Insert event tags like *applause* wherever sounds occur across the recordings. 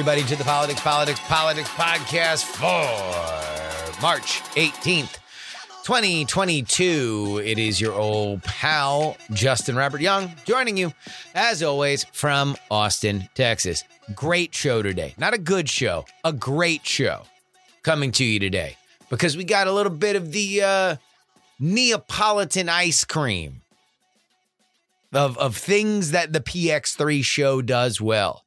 Everybody to the Politics, Politics, Politics podcast for March 18th, 2022. It is your old pal, Justin Robert Young, joining you as always from Austin, Texas. Great show today. Not a good show, a great show coming to you today because we got a little bit of the uh, Neapolitan ice cream of of things that the PX3 show does well.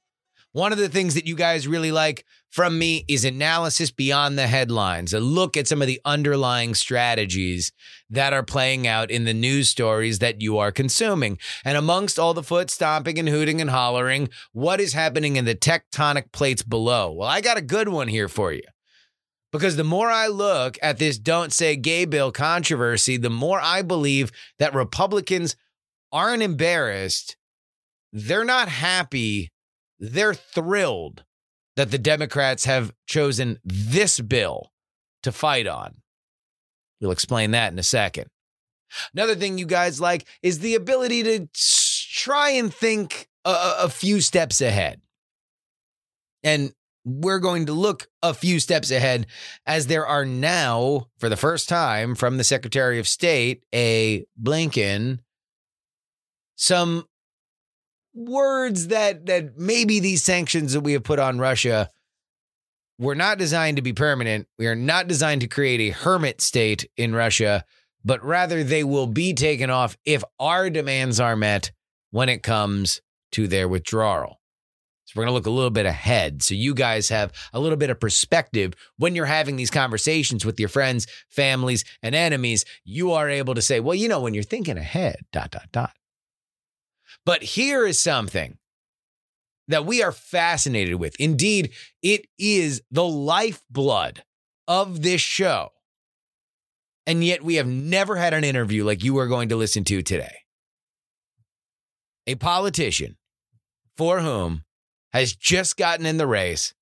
One of the things that you guys really like from me is analysis beyond the headlines, a look at some of the underlying strategies that are playing out in the news stories that you are consuming. And amongst all the foot stomping and hooting and hollering, what is happening in the tectonic plates below? Well, I got a good one here for you. Because the more I look at this don't say gay bill controversy, the more I believe that Republicans aren't embarrassed. They're not happy. They're thrilled that the Democrats have chosen this bill to fight on. We'll explain that in a second. Another thing you guys like is the ability to try and think a, a- few steps ahead. And we're going to look a few steps ahead as there are now, for the first time from the Secretary of State, a Blinken, some words that that maybe these sanctions that we have put on Russia were not designed to be permanent. We are not designed to create a hermit state in Russia, but rather they will be taken off if our demands are met when it comes to their withdrawal. So we're going to look a little bit ahead so you guys have a little bit of perspective when you're having these conversations with your friends, families, and enemies. You are able to say, well, you know, when you're thinking ahead, dot, dot, dot. But here is something that we are fascinated with. Indeed, it is the lifeblood of this show. And yet we have never had an interview like you are going to listen to today. A politician for whom has just gotten in the race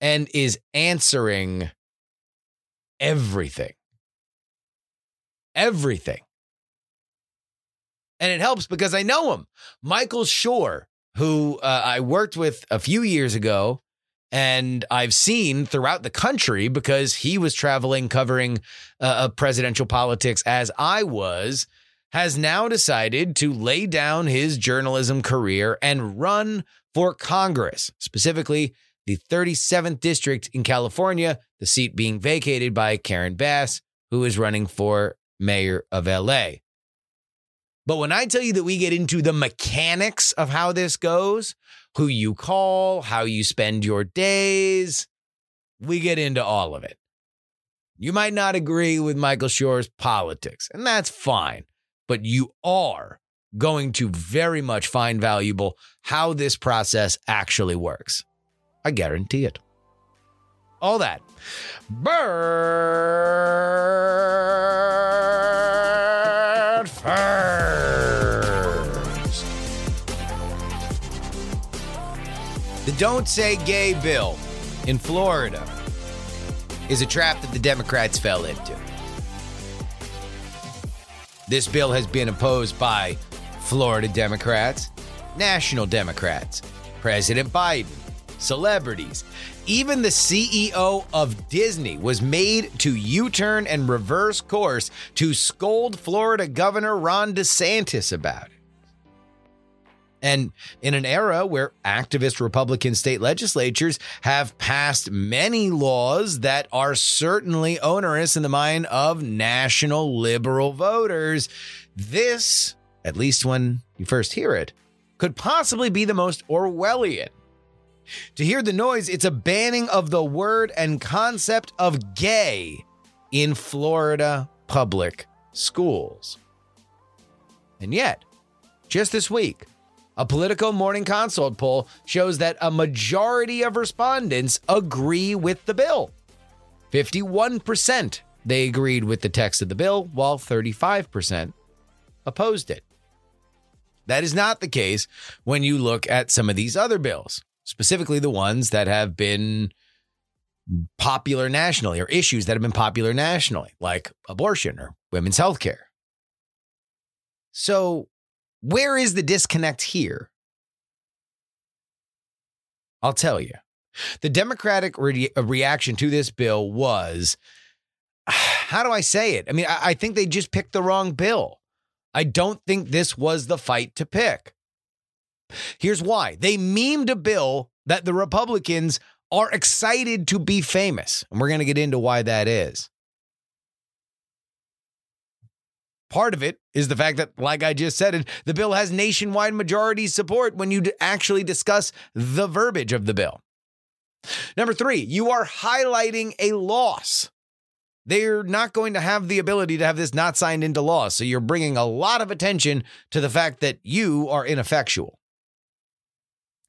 and is answering everything. Everything. And it helps because I know him. Michael Shure, who uh, I worked with a few years ago and I've seen throughout the country because he was traveling covering uh, uh, presidential politics as I was, has now decided to lay down his journalism career and run for Congress, specifically the 37th district in California, the seat being vacated by Karen Bass, who is running for mayor of LA. But when I tell you that we get into the mechanics of how this goes, who you call, how you spend your days, we get into all of it. You might not agree with Michael Shure's politics, and that's fine, but you are going to very much find valuable how this process actually works. I guarantee it. All that. But Don't Say Gay bill in Florida is a trap that the Democrats fell into. This bill has been opposed by Florida Democrats, national Democrats, President Biden, celebrities. Even the CEO of Disney was made to U turn and reverse course to scold Florida Governor Ron DeSantis about. And in an era where activist Republican state legislatures have passed many laws that are certainly onerous in the mind of national liberal voters, this, at least when you first hear it, could possibly be the most Orwellian. To hear the noise, it's a banning of the word and concept of gay in Florida public schools. And yet, just this week, a Politico Morning Consult poll shows that a majority of respondents agree with the bill. 51% they agreed with the text of the bill, while 35% opposed it. That is not the case when you look at some of these other bills, specifically the ones that have been popular nationally or issues that have been popular nationally, like abortion or women's health care. So, where is the disconnect here? I'll tell you. The Democratic re- uh, reaction to this bill was *sighs* how do I say it? I mean, I, I think they just picked the wrong bill. I don't think this was the fight to pick. Here's why they memed a bill that the Republicans are excited to be famous. And we're going to get into why that is. Part of it is the fact that, like I just said, the bill has nationwide majority support when you actually discuss the verbiage of the bill. Number three, you are highlighting a loss. They're not going to have the ability to have this not signed into law. So you're bringing a lot of attention to the fact that you are ineffectual.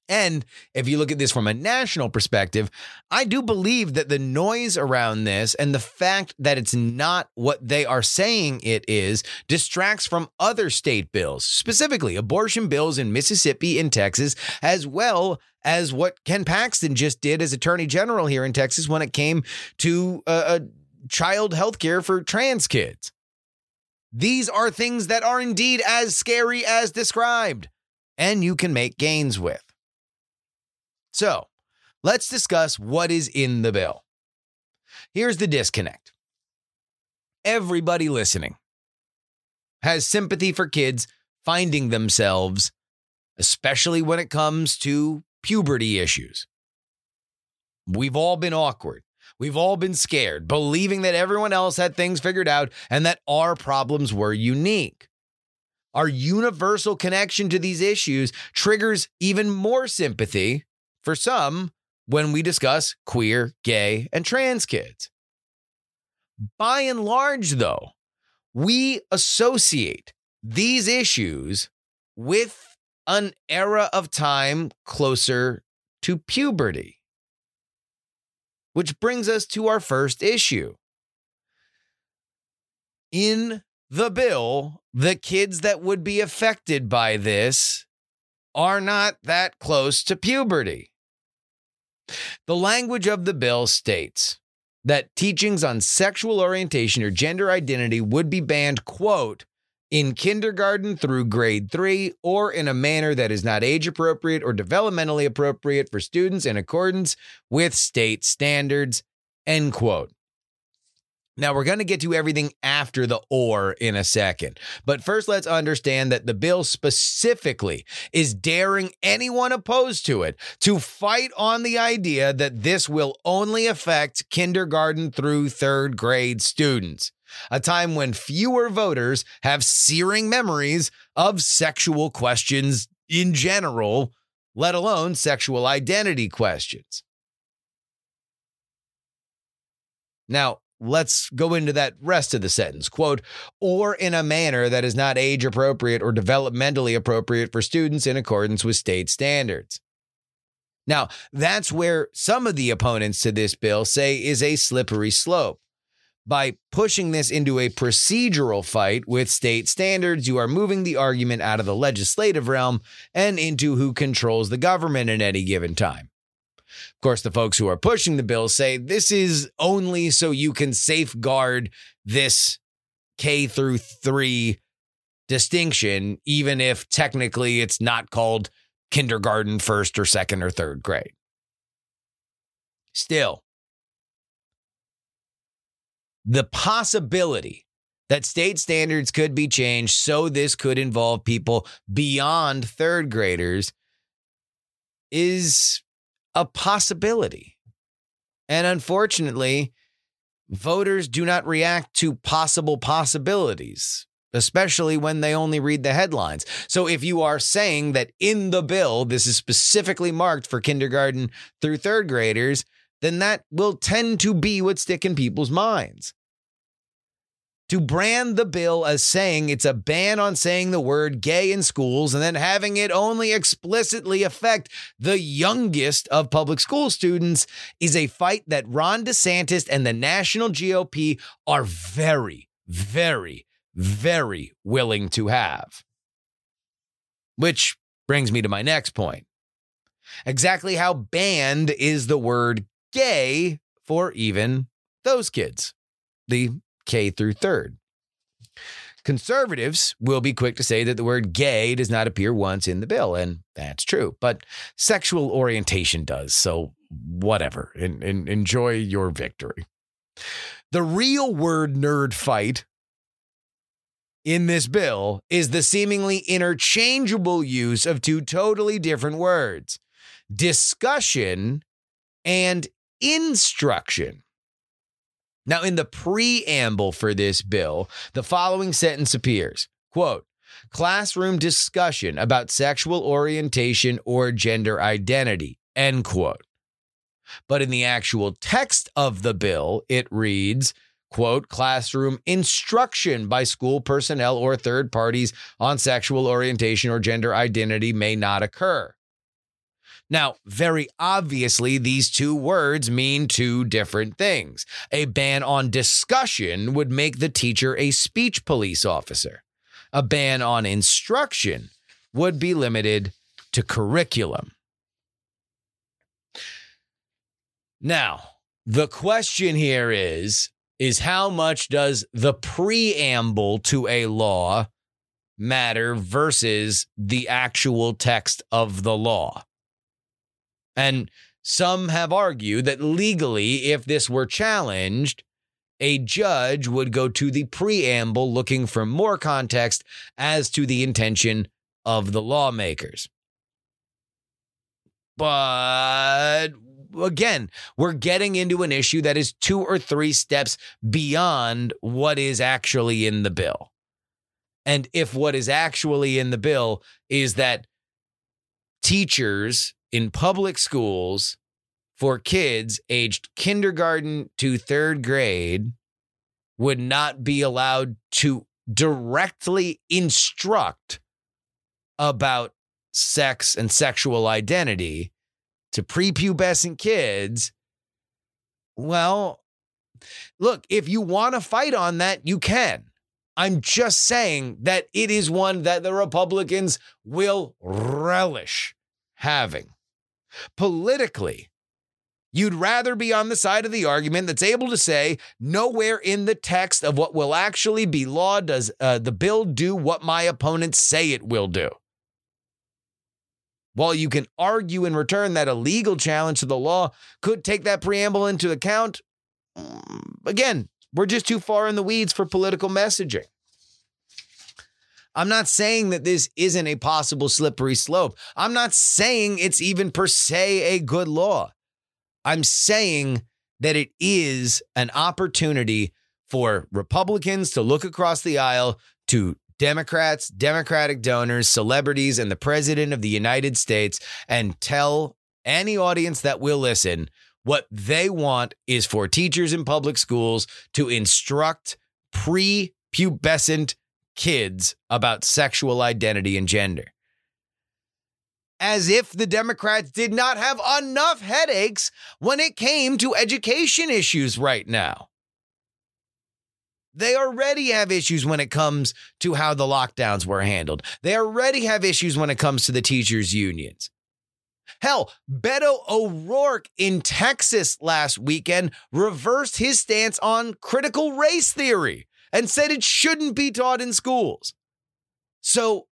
And if you look at this from a national perspective, I do believe that the noise around this and the fact that it's not what they are saying it is distracts from other state bills, specifically abortion bills in Mississippi and Texas, as well as what Ken Paxton just did as Attorney General here in Texas when it came to uh, child health care for trans kids. These are things that are indeed as scary as described, and you can make gains with. So let's discuss what is in the bill. Here's the disconnect everybody listening has sympathy for kids finding themselves, especially when it comes to puberty issues. We've all been awkward. We've all been scared, believing that everyone else had things figured out and that our problems were unique. Our universal connection to these issues triggers even more sympathy for some when we discuss queer, gay, and trans kids. By and large, though, we associate these issues with an era of time closer to puberty. Which brings us to our first issue. In the bill, the kids that would be affected by this are not that close to puberty. The language of the bill states that teachings on sexual orientation or gender identity would be banned, quote, in kindergarten through grade three, or in a manner that is not age appropriate or developmentally appropriate for students in accordance with state standards, end quote. Now, we're going to get to everything after the or in a second. But first, let's understand that the bill specifically is daring anyone opposed to it to fight on the idea that this will only affect kindergarten through third grade students, a time when fewer voters have searing memories of sexual questions in general, let alone sexual identity questions. Now, let's go into that rest of the sentence. Quote, or in a manner that is not age appropriate or developmentally appropriate for students in accordance with state standards. Now, that's where some of the opponents to this bill say is a slippery slope. By pushing this into a procedural fight with state standards, you are moving the argument out of the legislative realm and into who controls the government at any given time. Of course, the folks who are pushing the bill say this is only so you can safeguard this K through three distinction, even if technically it's not called kindergarten, first or second or third grade. Still, the possibility that state standards could be changed so this could involve people beyond third graders is a possibility. And unfortunately, voters do not react to possible possibilities, especially when they only read the headlines. So if you are saying that in the bill, this is specifically marked for kindergarten through third graders, then that will tend to be what stick in people's minds. To brand the bill as saying it's a ban on saying the word gay in schools and then having it only explicitly affect the youngest of public school students is a fight that Ron DeSantis and the national GOP are very, very, very willing to have. Which brings me to my next point. Exactly how banned is the word gay for even those kids, the K through third. Conservatives will be quick to say that the word gay does not appear once in the bill, and that's true. But sexual orientation does, so whatever. And, enjoy your victory. The real word nerd fight in this bill is the seemingly interchangeable use of two totally different words discussion and instruction. Now, in the preamble for this bill, the following sentence appears quote, classroom discussion about sexual orientation or gender identity, end quote. But in the actual text of the bill, it reads, quote, classroom instruction by school personnel or third parties on sexual orientation or gender identity may not occur. Now, very obviously, these two words mean two different things. A ban on discussion would make the teacher a speech police officer. A ban on instruction would be limited to curriculum. Now, the question here is is how much does the preamble to a law matter versus the actual text of the law? And some have argued that legally, if this were challenged, a judge would go to the preamble looking for more context as to the intention of the lawmakers. But again, we're getting into an issue that is two or three steps beyond what is actually in the bill. And if what is actually in the bill is that teachers in public schools for kids aged kindergarten to third grade would not be allowed to directly instruct about sex and sexual identity to prepubescent kids. Well, look, if you want to fight on that, you can. I'm just saying that it is one that the Republicans will relish having. Politically, You'd rather be on the side of the argument that's able to say, nowhere in the text of what will actually be law does uh, the bill do what my opponents say it will do. While you can argue in return that a legal challenge to the law could take that preamble into account, mm, again, we're just too far in the weeds for political messaging. I'm not saying that this isn't a possible slippery slope. I'm not saying it's even per se a good law. I'm saying that it is an opportunity for Republicans to look across the aisle to Democrats, Democratic donors, celebrities, and the President of the United States and tell any audience that will listen what they want is for teachers in public schools to instruct pre-pubescent kids about sexual identity and gender. As if the Democrats did not have enough headaches when it came to education issues right now. They already have issues when it comes to how the lockdowns were handled. They already have issues when it comes to the teachers' unions. Hell, Beto O'Rourke in Texas last weekend reversed his stance on critical race theory and said it shouldn't be taught in schools. So,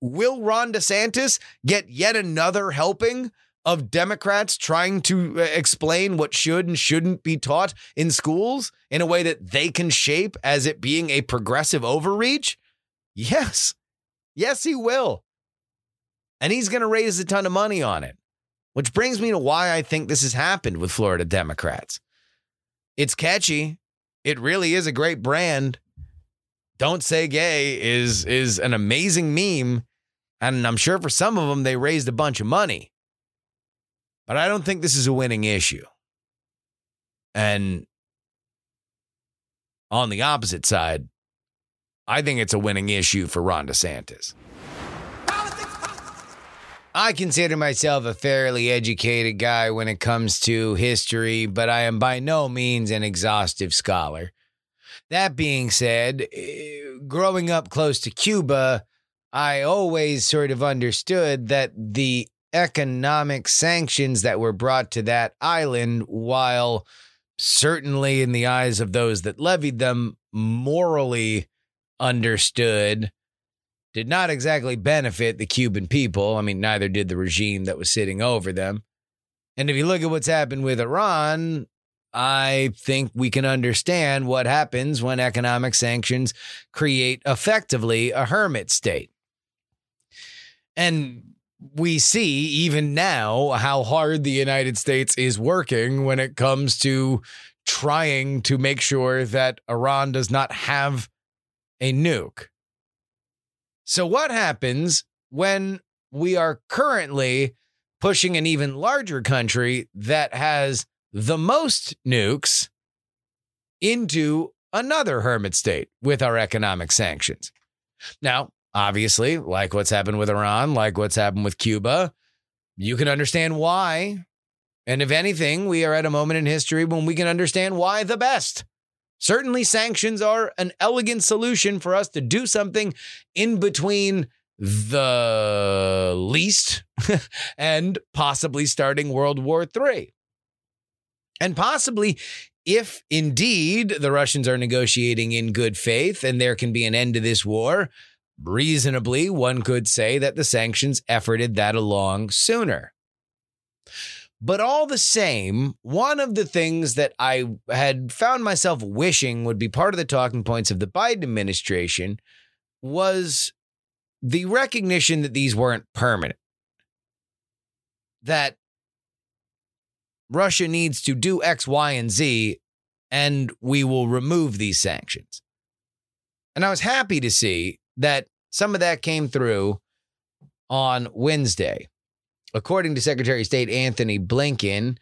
will Ron DeSantis get yet another helping of Democrats trying to uh, explain what should and shouldn't be taught in schools in a way that they can shape as it being a progressive overreach? Yes. Yes, he will. And he's going to raise a ton of money on it, which brings me to why I think this has happened with Florida Democrats. It's catchy. It really is a great brand. Don't say gay is is an amazing meme and I'm sure for some of them they raised a bunch of money. But I don't think this is a winning issue. And on the opposite side, I think it's a winning issue for Ron DeSantis. I consider myself a fairly educated guy when it comes to history, but I am by no means an exhaustive scholar. That being said, eh, growing up close to Cuba, I always sort of understood that the economic sanctions that were brought to that island, while certainly in the eyes of those that levied them, morally understood, did not exactly benefit the Cuban people. I mean, neither did the regime that was sitting over them. And if you look at what's happened with Iran, I think we can understand what happens when economic sanctions create effectively a hermit state. And we see even now how hard the United States is working when it comes to trying to make sure that Iran does not have a nuke. So, what happens when we are currently pushing an even larger country that has the most nukes into another hermit state with our economic sanctions? Now, obviously, like what's happened with Iran, like what's happened with Cuba, you can understand why. And if anything, we are at a moment in history when we can understand why the best. Certainly, sanctions are an elegant solution for us to do something in between the least *laughs* and possibly starting World War III. And possibly, if indeed the Russians are negotiating in good faith and there can be an end to this war, reasonably, one could say that the sanctions efforted that along sooner. But all the same, one of the things that I had found myself wishing would be part of the talking points of the Biden administration was the recognition that these weren't permanent. That Russia needs to do X, Y, and Z, and we will remove these sanctions. And I was happy to see that some of that came through on Wednesday. According to Secretary of State Antony Blinken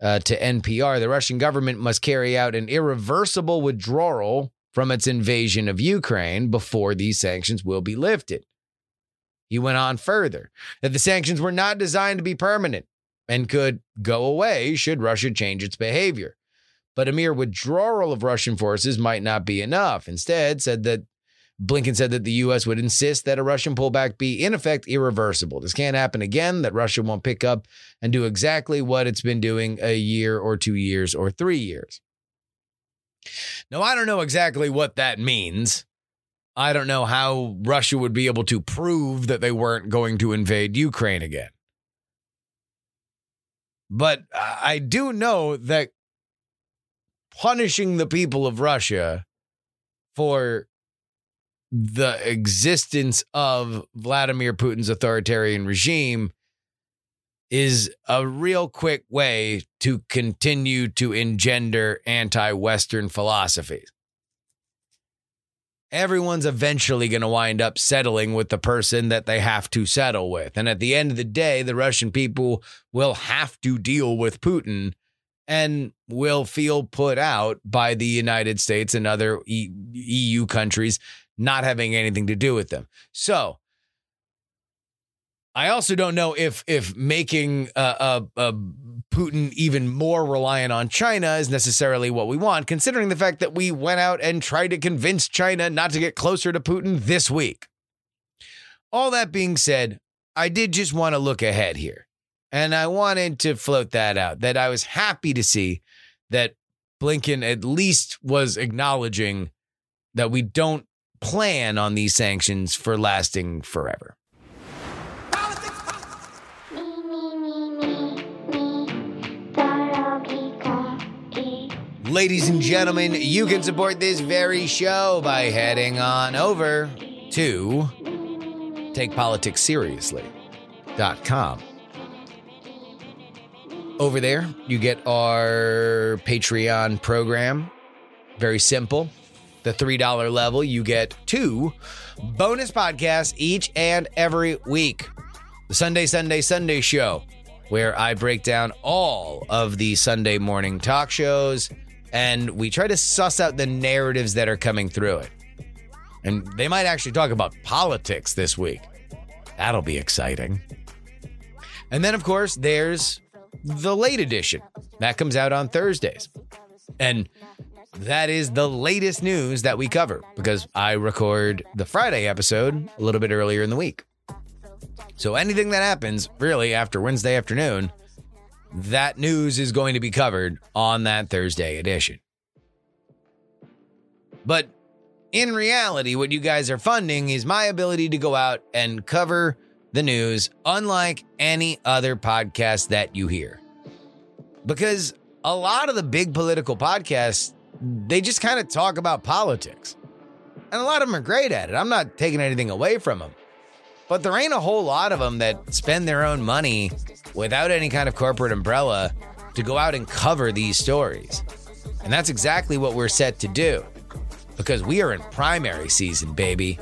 uh, to NPR, the Russian government must carry out an irreversible withdrawal from its invasion of Ukraine before these sanctions will be lifted. He went on further that the sanctions were not designed to be permanent and could go away should Russia change its behavior. But a mere withdrawal of Russian forces might not be enough. Instead, said that Blinken said that the U.S. would insist that a Russian pullback be, in effect, irreversible. This can't happen again, that Russia won't pick up and do exactly what it's been doing a year or two years or three years. Now, I don't know exactly what that means. I don't know how Russia would be able to prove that they weren't going to invade Ukraine again. But I do know that punishing the people of Russia for the existence of Vladimir Putin's authoritarian regime is a real quick way to continue to engender anti Western philosophies. Everyone's eventually going to wind up settling with the person that they have to settle with. And at the end of the day, the Russian people will have to deal with Putin and will feel put out by the United States and other EU countries not having anything to do with them. So I also don't know if if making uh, uh, Putin even more reliant on China is necessarily what we want, considering the fact that we went out and tried to convince China not to get closer to Putin this week. All that being said, I did just want to look ahead here. And I wanted to float that out that I was happy to see that Blinken at least was acknowledging that we don't plan on these sanctions for lasting forever. Ladies and gentlemen, you can support this very show by heading on over to takepoliticsseriously.com. Over there, you get our Patreon program. Very simple the $3 level, you get two bonus podcasts each and every week. The Sunday, Sunday, Sunday show, where I break down all of the Sunday morning talk shows and we try to suss out the narratives that are coming through it. And they might actually talk about politics this week. That'll be exciting. And then, of course, there's the late edition that comes out on Thursdays. And that is the latest news that we cover because I record the Friday episode a little bit earlier in the week. So anything that happens really after Wednesday afternoon, that news is going to be covered on that Thursday edition. But in reality, what you guys are funding is my ability to go out and cover the news, unlike any other podcast that you hear. Because a lot of the big political podcasts, they just kind of talk about politics. And a lot of them are great at it. I'm not taking anything away from them. But there ain't a whole lot of them that spend their own money without any kind of corporate umbrella to go out and cover these stories. And that's exactly what we're set to do because we are in primary season, baby.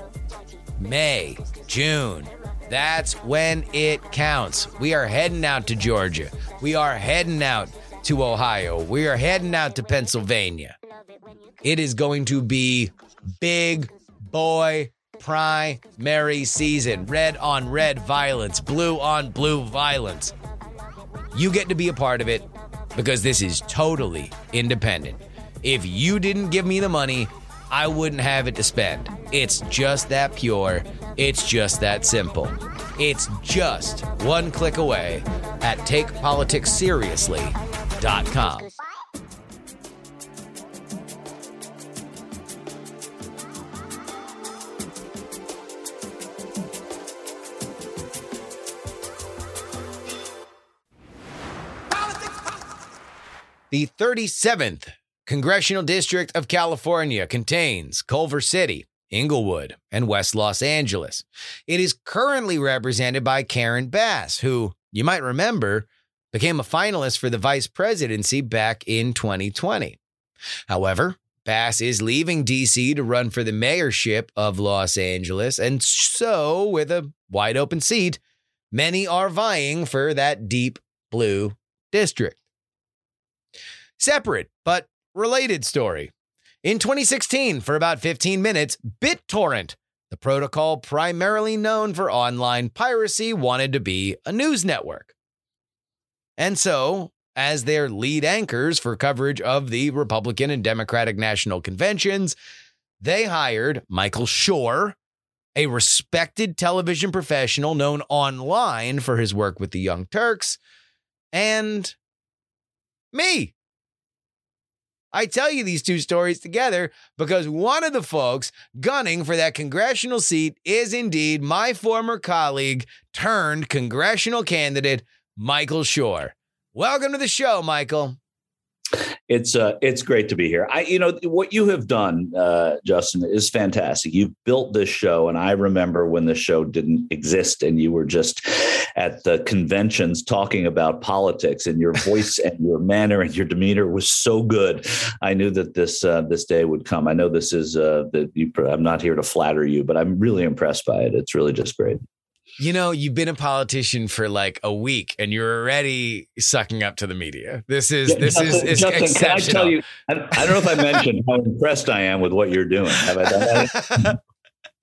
May, June, that's when it counts. We are heading out to Georgia. We are heading out to Ohio. We are heading out to Pennsylvania. It is going to be big boy primary season. Red on red violence, blue on blue violence. You get to be a part of it because this is totally independent. If you didn't give me the money, I wouldn't have it to spend. It's just that pure. It's just that simple. It's just one click away at takepoliticsseriously.com. The 37th Congressional District of California contains Culver City, Inglewood, and West Los Angeles. It is currently represented by Karen Bass, who you might remember became a finalist for the vice presidency back in 2020. However, Bass is leaving DC to run for the mayorship of Los Angeles, and so, with a wide open seat, many are vying for that deep blue district. Separate but related story. In 2016, for about 15 minutes, BitTorrent, the protocol primarily known for online piracy, wanted to be a news network. And so, as their lead anchors for coverage of the Republican and Democratic national conventions, they hired Michael Shure, a respected television professional known online for his work with the Young Turks, and me. I tell you these two stories together because one of the folks gunning for that congressional seat is indeed my former colleague turned congressional candidate, Michael Shure. Welcome to the show, Michael. It's uh, it's great to be here. I, you know, what you have done, uh, Justin, is fantastic. You've built this show, and I remember when the show didn't exist, and you were just at the conventions talking about politics, and your voice and your manner and your demeanor was so good. I knew that this uh, this day would come. I know this is uh, that you. I'm not here to flatter you, but I'm really impressed by it. It's really just great. You know, you've been a politician for like a week and you're already sucking up to the media. This is Yeah, this Justin, is, is Justin, exceptional. I tell you? I, I don't know if I mentioned how impressed I am with what you're doing. Have I done that?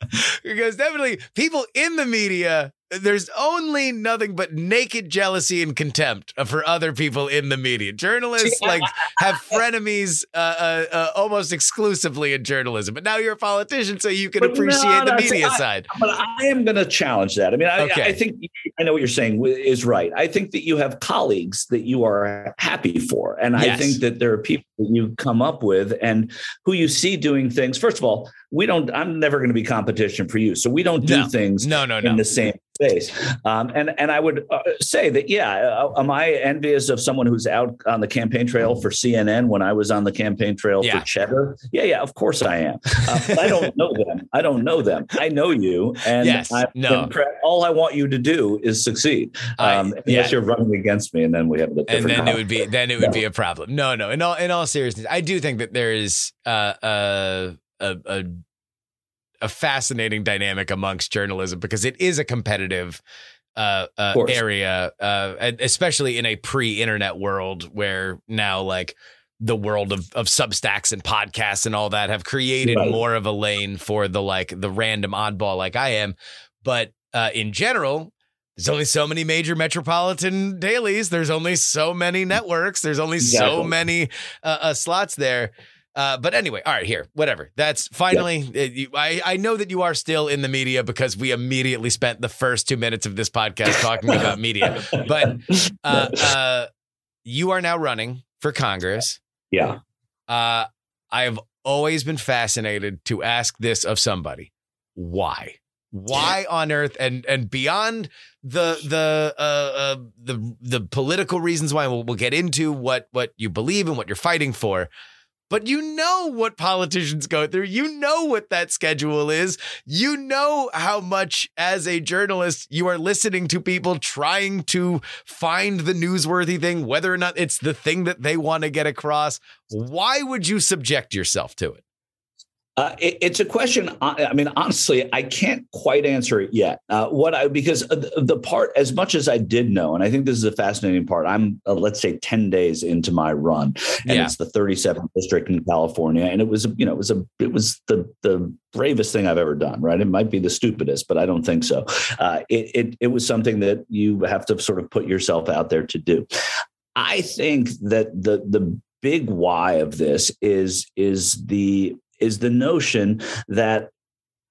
*laughs* because definitely people in the media there's only nothing but naked jealousy and contempt for other people in the media. Journalists like *laughs* have frenemies uh, uh, uh, almost exclusively in journalism, but now you're a politician, so you can But appreciate the no, see, media I- side. But I am going to challenge that. I mean, I, Okay. I think I know what you're saying is right. I think that you have colleagues that you are happy for, and I think that there are people that you come up with and who you see doing things. First of all, we don't. I'm never going to be competition for you, so we don't do No. things No, no, no. in the same space. Um, and and I would uh, say that yeah, uh, am I envious of someone who's out on the campaign trail for CNN when I was on the campaign trail Yeah. for Cheddar? Yeah, yeah, of course I am. Uh, I don't know them. I don't know them. I know you, and Yes, no. impre- all I want you to do is succeed. I- Um, yeah. Unless you're running against me, and then we have the and then it would be then it would be a problem. No, no. In all in all seriousness, I do think that there is uh, uh, a a a fascinating dynamic amongst journalism because it is a competitive uh, uh, area, uh, especially in a pre-internet world where now like the world of of Substacks and podcasts and all that have created Right. more of a lane for the like the random oddball like I am. But uh, in general, there's only so many major metropolitan dailies. There's only so many networks. There's only so many uh, uh, slots there. Uh, but anyway, all right, here, whatever. That's finally. uh, you, I I know that you are still in the media because we immediately spent the first two minutes of this podcast talking about media. But uh, uh, you are now running for Congress. yeah. Uh, I have always been fascinated to ask this of somebody. Why? Why on earth and and beyond the the uh, uh the the political reasons why we'll, we'll get into what what you believe and what you're fighting for. But you know what politicians go through. You know what that schedule is. You know how much, as a journalist, you are listening to people trying to find the newsworthy thing, whether or not it's the thing that they want to get across. Why would you subject yourself to it? Uh, it, it's a question. I mean, honestly, I can't quite answer it yet. Uh, what I because the, the part, as much as I did know, and I think this is a fascinating part. I'm uh, let's say ten days into my run, and Yeah. it's the 37th district in California, and it was you know it was a it was the the bravest thing I've ever done. Right? It might be the stupidest, but I don't think so. Uh, it, it it was something that you have to sort of put yourself out there to do. I think that the the big why of this is is the is the notion that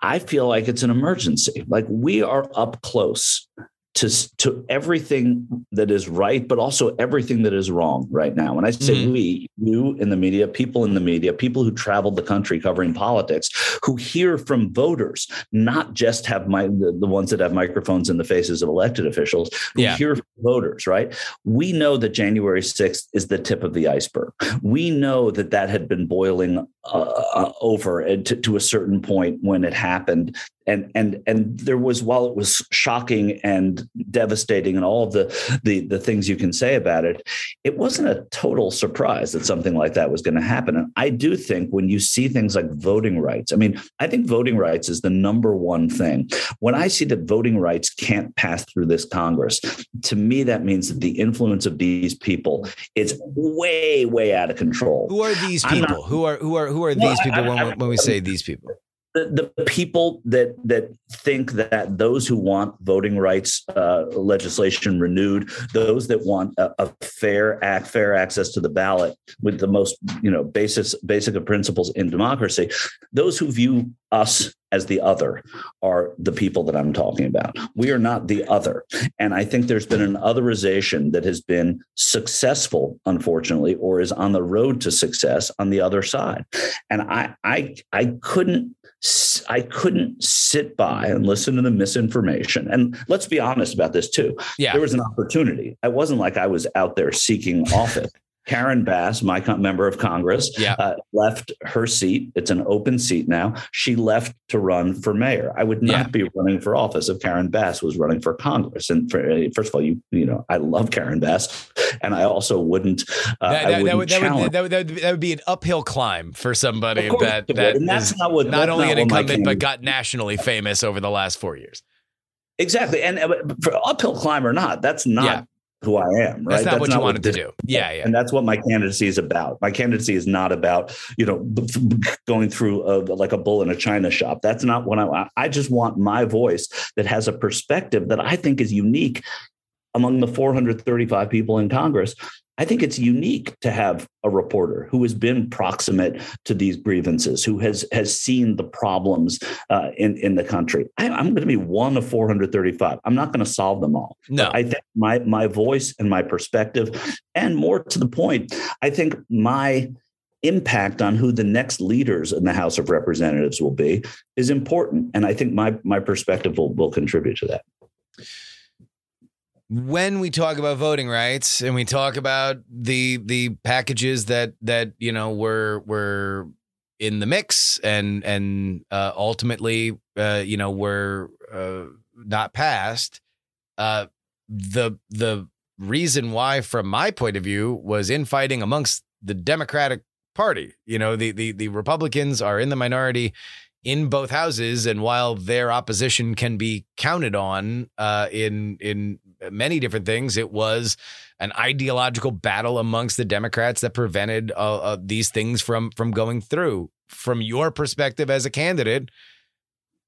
I feel like it's an emergency. Like we are up close to to everything that is right, but also everything that is wrong right now. When I say Mhm. we, you in the media, people in the media, people who traveled the country covering politics, who hear from voters, not just have my the, the ones that have microphones in the faces of elected officials, who Yeah. hear from voters. Right? We know that January sixth is the tip of the iceberg. We know that that had been boiling uh, over to, to a certain point when it happened. And and and there was while it was shocking and devastating and all of the the the things you can say about it it wasn't a total surprise that something like that was going to happen. And i do think when you see things like voting rights i mean i think voting rights is the number one thing. When i see that voting rights can't pass through this congress to me that means that the influence of these people is way way out of control. Who are these people? not- who are who are who are Well, these people I- when, I- when we say these people? the, the people that that think that those who want voting rights uh, legislation renewed, those that want a, a fair act, fair access to the ballot with the most you know basic basic of principles in democracy, those who view us as the other are the people that I'm talking about. We are not the other, and I think there's been an otherization that has been successful, unfortunately, or is on the road to success on the other side, and I I I couldn't I couldn't sit by and listen to the misinformation. And let's be honest about this too. Yeah. There was an opportunity. It wasn't like I was out there seeking office. Karen Bass, my co- member of Congress, Yeah. uh, left her seat. It's an open seat now. She left to run for mayor. I would not Yeah. be running for office if Karen Bass was running for Congress. And for, uh, first of all, you you know I love Karen Bass, and I also wouldn't. Uh, that, I that, that wouldn't that, challenge. would, that, would, that, would, that would be an uphill climb for somebody that that And that's not what- not only not an incumbent but got nationally famous over the last four years. Exactly. And uh, for uphill climb or not, that's not Yeah. Who I am, right? That's not what you wanted to do. Yeah, yeah. And that's what my candidacy is about. My candidacy is not about, you know, going through a, like a bull in a china shop. That's not what I want. I just want my voice that has a perspective that I think is unique among the 435 people in Congress. I think it's unique to have a reporter who has been proximate to these grievances, who has has seen the problems uh, in in the country. I, I'm going to be one of 435. I'm not going to solve them all. No. I think my my voice and my perspective, and more to the point, I think my impact on who the next leaders in the House of Representatives will be is important, and I think my my perspective will will contribute to that. When we talk about voting rights and we talk about the the packages that that you know were were in the mix and and uh, ultimately uh, you know were uh, not passed, uh, the the reason why, from my point of view, was infighting amongst the Democratic Party. You know, the the the Republicans are in the minority in both houses, and while their opposition can be counted on uh, in in many different things. It was an ideological battle amongst the Democrats that prevented uh, uh, these things from from going through. From your perspective as a candidate,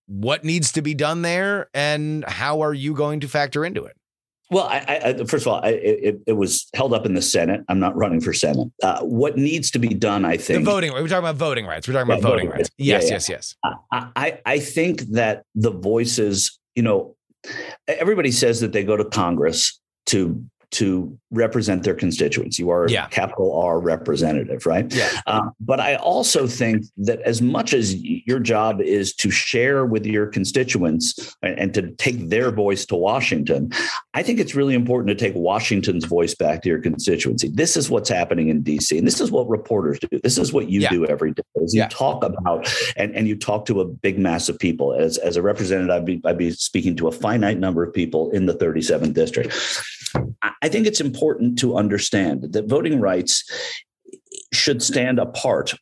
what needs to be done there, and how are you going to factor into it? Well, I, I, first of all, I, it, it, was held up in the Senate. I'm not running for Senate. Uh, what needs to be done, I think, the voting. We're talking about voting rights. We're talking about voting, voting, rights. rights. Yes, yeah, yeah. yes, yes. I, I think that the voices, you know, everybody says that they go to Congress to to represent their constituents. You are yeah. a capital R representative, right? Yeah. Uh, but I also think that as much as your job is to share with your constituents and, and, to take their voice to Washington, I think it's really important to take Washington's voice back to your constituency. This is what's happening in DC, and this is what reporters do. This is what you yeah. do every day. Is you yeah. talk about and, and you talk to a big mass of people. As as a representative, I'd be I'd be speaking to a finite number of people in the 37th district. I think it's important to understand that voting rights should stand apart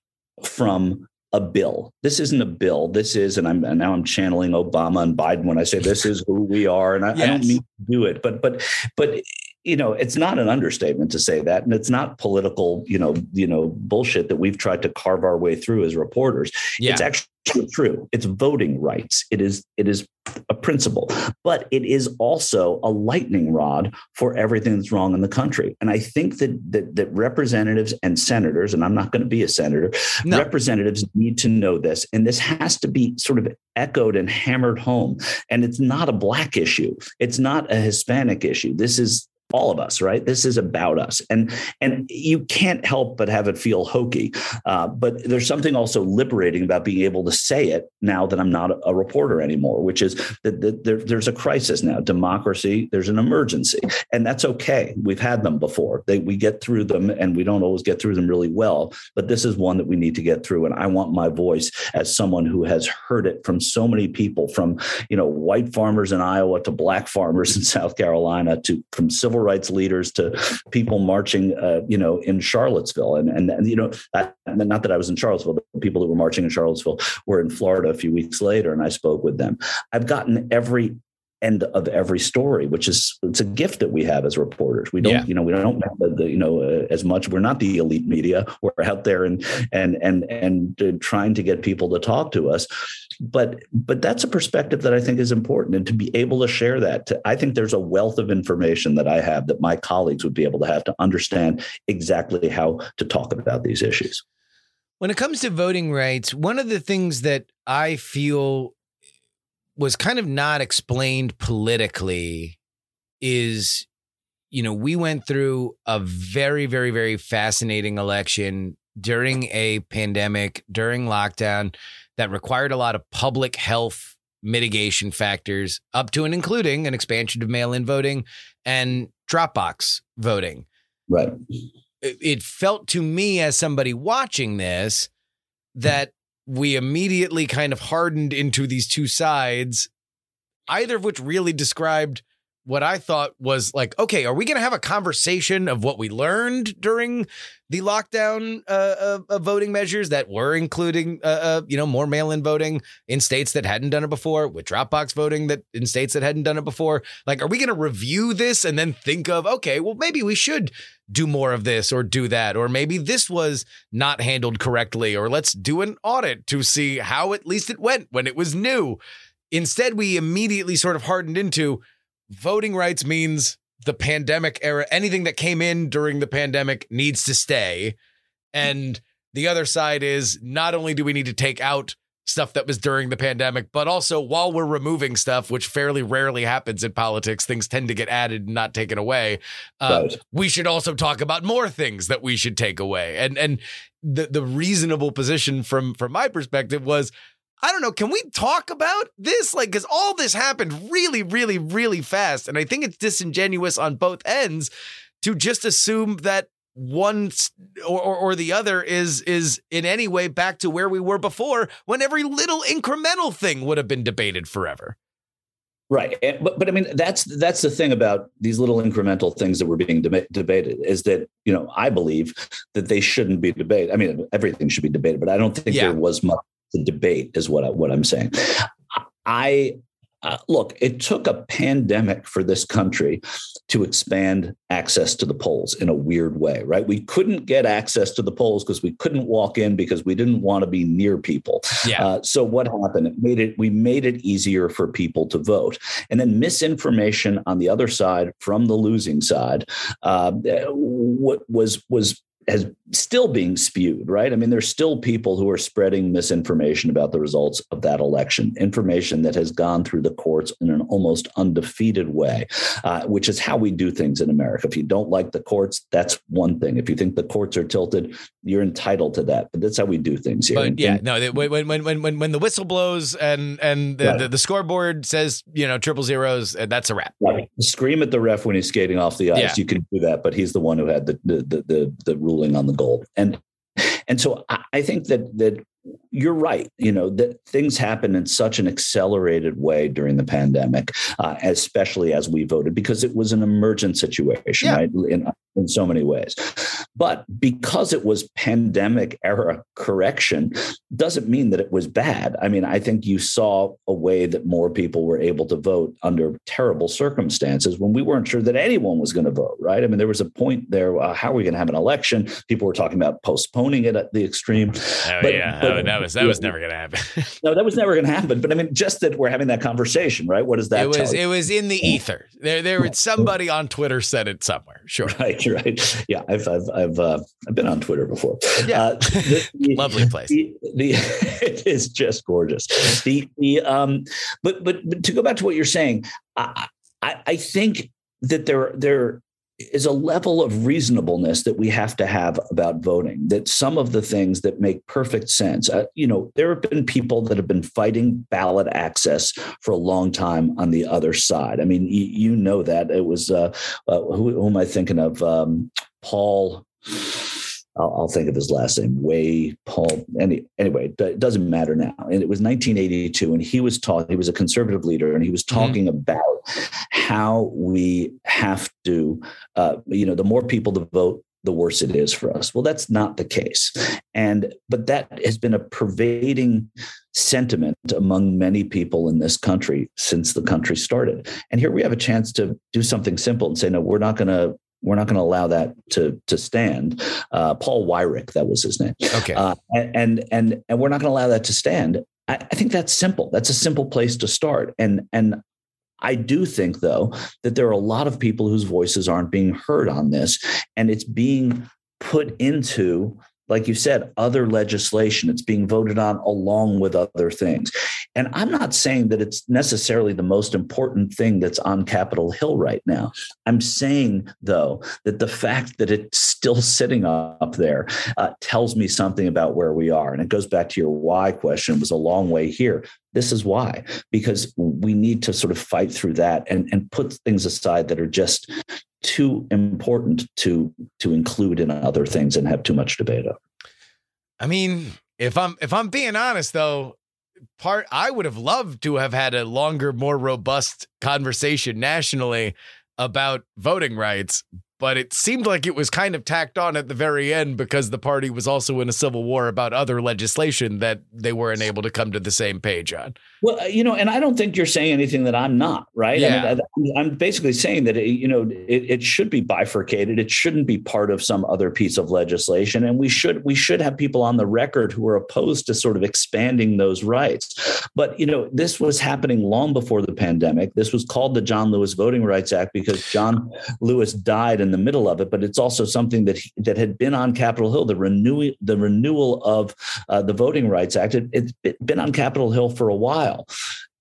from a bill. This isn't a bill. This is, and I'm and now I'm channeling Obama and Biden when I say this is who we are, and I, yes. I don't mean to do it, but but but you know, it's not an understatement to say that, and it's not political, you know, you know, bullshit that we've tried to carve our way through as reporters. Yeah. It's actually true. It's voting rights. It is it is a principle, but it is also a lightning rod for everything that's wrong in the country. And I think that that, that representatives and senators, and I'm not going to be a senator, no. representatives need to know this, and this has to be sort of echoed and hammered home. And it's not a black issue. It's not a Hispanic issue. This is all of us right? This is about us. And and you can't help but have it feel hokey. Uh, but there's something also liberating about being able to say it now that i'm not a reporter anymore which is that, that there, there's a crisis now democracy there's an emergency and that's okay. We've had them before. They, we get through them and we don't always get through them really well but this is one that we need to get through and i want my voice as someone who has heard it from so many people from you know white farmers in iowa to black farmers in *laughs* south carolina to from civil civil rights leaders to people marching, uh, you know, in Charlottesville. And, and, and you know, I, not that I was in Charlottesville, but people that were marching in Charlottesville were in Florida a few weeks later, and I spoke with them. I've gotten every end of every story, which is it's a gift that we have as reporters. We don't, yeah. you know, we don't, the, you know, uh, as much. We're not the elite media. We're out there and and and and uh, trying to get people to talk to us. But but that's a perspective that I think is important, and to be able to share that, to, I think there's a wealth of information that I have that my colleagues would be able to have to understand exactly how to talk about these issues. When it comes to voting rights, one of the things that I feel was kind of not explained politically is you know we went through a very very very fascinating election during a pandemic during lockdown that required a lot of public health mitigation factors up to and including an expansion of mail-in voting and drop box voting. Right. It felt to me as somebody watching this that we immediately kind of hardened into these two sides, either of which really described what I thought was like, okay, are we going to have a conversation of what we learned during the lockdown uh, uh, voting measures that were including, uh, uh, you know, more mail-in voting in states that hadn't done it before, with drop box voting that in states that hadn't done it before? Like, are we going to review this and then think of, okay, well, maybe we should do more of this or do that, or maybe this was not handled correctly, or let's do an audit to see how at least it went when it was new. Instead, we immediately sort of hardened into voting rights means the pandemic era, anything that came in during the pandemic needs to stay. And the other side is not only do we need to take out stuff that was during the pandemic, but also while we're removing stuff, which fairly rarely happens in politics, things tend to get added and not taken away. Uh, right. We should also talk about more things that we should take away. And and the the reasonable position from from my perspective was I don't know. Can we talk about this? Like, because all this happened really, really, really fast. And I think it's disingenuous on both ends to just assume that one or, or, or, the other is is in any way back to where we were before when every little incremental thing would have been debated forever right eh, but but i mean that's that's the thing about these little incremental things that were being debated is that you know i believe that they shouldn't be debated i mean everything should be debated but i don't think yeah. there was much to debate is what I, what I'm saying. I uh, look, it took a pandemic for this country to expand access to the polls in a weird way, right? We couldn't get access to the polls because we couldn't walk in because we didn't want to be near people. Yeah. Uh, so what happened? It made it. We made it easier for people to vote, and then misinformation on the other side from the losing side. Uh, what was was has still being spewed, right? I mean, there's still people who are spreading misinformation about the results of that election, information that has gone through the courts in an almost undefeated way, uh, which is how we do things in America. If you don't like the courts, that's one thing. If you think the courts are tilted, you're entitled to that. But that's how we do things here. But And- yeah, and- no, when when when when when the whistle blows and and the, Right. the, the scoreboard says you know triple zeros, uh, that's a wrap. Right. Scream at the ref when he's skating off the ice. Yeah. You can do that, but he's the one who had the the the, the, the ruling on the goal. And and so I, I think that that you're right. You know that things happen in such an accelerated way during the pandemic, uh, especially as we voted, because it was an emergent situation, Yeah. right? In in so many ways. But because it was pandemic era correction, doesn't mean that it was bad. I mean, I think you saw a way that more people were able to vote under terrible circumstances when we weren't sure that anyone was going to vote, right? I mean, there was a point there. Uh, how are we going to have an election? People were talking about postponing it at the extreme. Oh But- yeah, but- oh, that was that was never gonna happen. *laughs* No, that was never going to happen. But I mean, just that we're having that conversation, right? What does that it was it was in the ether. There there was somebody on Twitter said it somewhere. Sure, *laughs* Right, right. Yeah, I've I've I've uh, I've been on Twitter before. Yeah. Uh, the- the- *laughs* lovely place. the, the *laughs* it is just gorgeous. The the um, but but, but to go back to what you're saying, I I, I think that there there is a level of reasonableness that we have to have about voting. That some of the things that make perfect sense, uh, you know, there have been people that have been fighting ballot access for a long time on the other side. I mean, you, you know that it was uh, uh, who, who am I thinking of? Um, Paul. I'll, I'll think of his last name, Way Paul. Any, anyway, it doesn't matter now. And it was 1982, and he was taught. He was a conservative leader, and he was talking about how we have to, uh, you know, the more people to vote, the worse it is for us. Well, that's not the case, and but that has been a pervading sentiment among many people in this country since the country started. And here we have a chance to do something simple and say, no, we're not going to we're not going to allow that to to stand. Uh, Paul Weyrich, that was his name, Okay, uh, and and and we're not going to allow that to stand. I, I think that's simple. That's a simple place to start. And and I do think though that there are a lot of people whose voices aren't being heard on this, and it's being put into like you said, other legislation. It's being voted on along with other things. And I'm not saying that it's necessarily the most important thing that's on Capitol Hill right now. I'm saying, though, that the fact that it's still sitting up there uh, tells me something about where we are. And it goes back to your why question. It was a long way here. This is why, because we need to sort of fight through that and, and put things aside that are just too important to to include in other things and have too much debate over. I mean, if I'm if I'm being honest though, part I would have loved to have had a longer, more robust conversation nationally about voting rights, but it seemed like it was kind of tacked on at the very end because the party was also in a civil war about other legislation that they weren't able to come to the same page on. Well, uh, you know, and I don't think you're saying anything that I'm not, right? Yeah. I mean, I'm basically saying that, it, you know, it, it should be bifurcated. It shouldn't be part of some other piece of legislation. And we should we should have people on the record who are opposed to sort of expanding those rights. But, you know, this was happening long before the pandemic. This was called the John Lewis Voting Rights Act because John Lewis died in the middle of it. But it's also something that that had been on Capitol Hill, the renewal the renewal of uh, the Voting Rights Act. It, it's been on Capitol Hill for a while.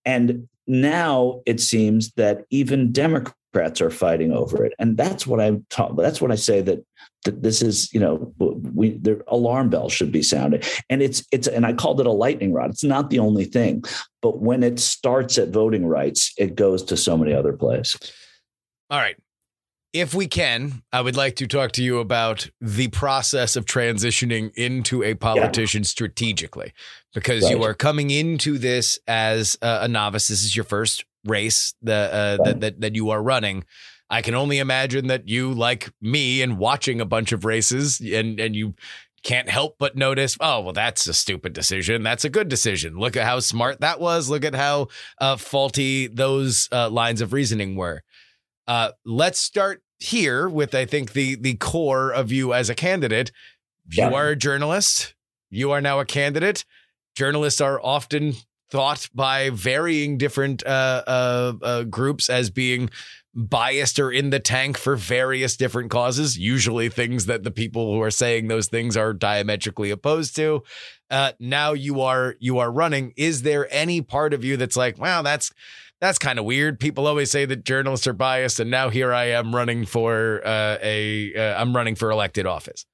And now it seems that even Democrats are fighting over it. And that's what I talk that's what I say that that this is, you know, we the alarm bell should be sounded. And it's it's and I called it a lightning rod. It's not the only thing. But when it starts at voting rights, it goes to so many other places. All right. If we can, I would like to talk to you about the process of transitioning into a politician strategically, because you are coming into this as a, a novice. This is your first race that, uh, that that that you are running. I can only imagine that you, like me, and watching a bunch of races, and and you can't help but notice, oh, well, that's a stupid decision. That's a good decision. Look at how smart that was. Look at how uh, faulty those uh, lines of reasoning were. Uh, let's start here with, I think, the the core of you as a candidate. You Yeah. are a journalist. You are now a candidate. Journalists are often thought by varying different uh, uh, uh, groups as being biased or in the tank for various different causes, usually things that the people who are saying those things are diametrically opposed to. Uh, now you are you are running. Is there any part of you that's like, wow, that's that's kind of weird. People always say that journalists are biased, and now here I am running for uh, a uh, I'm running for elected office.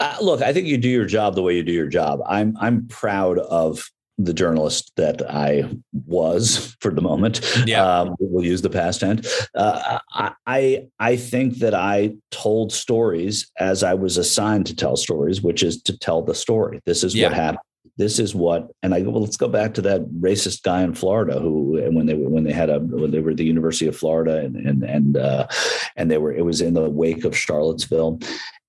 Uh, look, I think you do your job the way you do your job. I'm I'm proud of the journalist that I was for the moment. Yeah. Um, we'll use the past tense. Uh, I, I I think that I told stories as I was assigned to tell stories, which is to tell the story. This is Yeah. what happened. This is what, and I go. Well, let's go back to that racist guy in Florida who, and when they when they had a when they were at the University of Florida and and and uh, and they were it was in the wake of Charlottesville,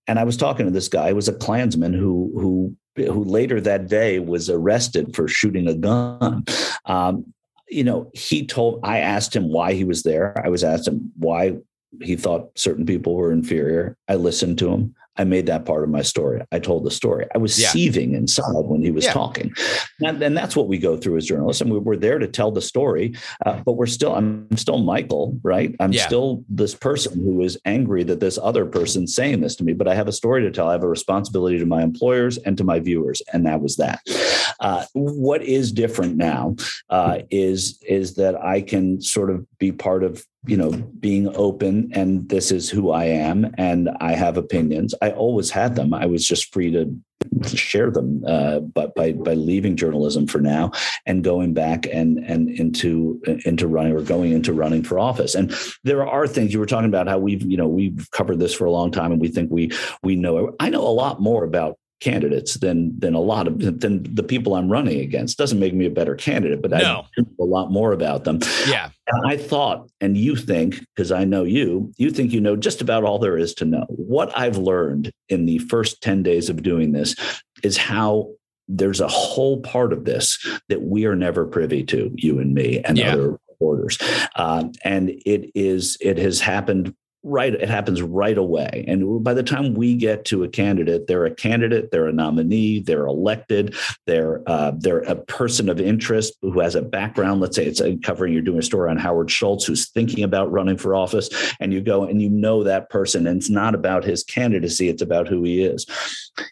and I was talking to this guy. He was a Klansman who who who later that day was arrested for shooting a gun. Um, you know, he told. I asked him why he was there. I was asked him why he thought certain people were inferior. I listened to him. I made that part of my story. I told the story. I was Yeah. seething inside when he was Yeah. talking, and, and that's what we go through as journalists. And we, we're there to tell the story, uh, but we're still. I'm still Michael, right? I'm Yeah. still this person who is angry that this other person's saying this to me. But I have a story to tell. I have a responsibility to my employers and to my viewers, and that was that. Uh, what is different now uh, is is that I can sort of be part of you know being open and this is who I am and I have opinions. I always had them. I was just free to share them. Uh, but by by leaving journalism for now and going back and and into into running or going into running for office, and there are things you were talking about how we've you know we've covered this for a long time and we think we we know. I know a lot more about candidates than than a lot of than the people I'm running against. Doesn't make me a better candidate, but I know a lot more about them. Yeah. And I thought, and you think, because I know you, you think you know just about all there is to know. What I've learned in the first 10 days of doing this is how there's a whole part of this that we are never privy to, you and me and Yeah. other reporters. Uh, and it is, it has happened right it happens right away. And by the time we get to a candidate they're a candidate they're a nominee they're elected they're uh, they're a person of interest who has a background. Let's say it's covering you're doing a story on howard schultz who's thinking about running for office and you go and you know that person and it's not about his candidacy it's about who he is.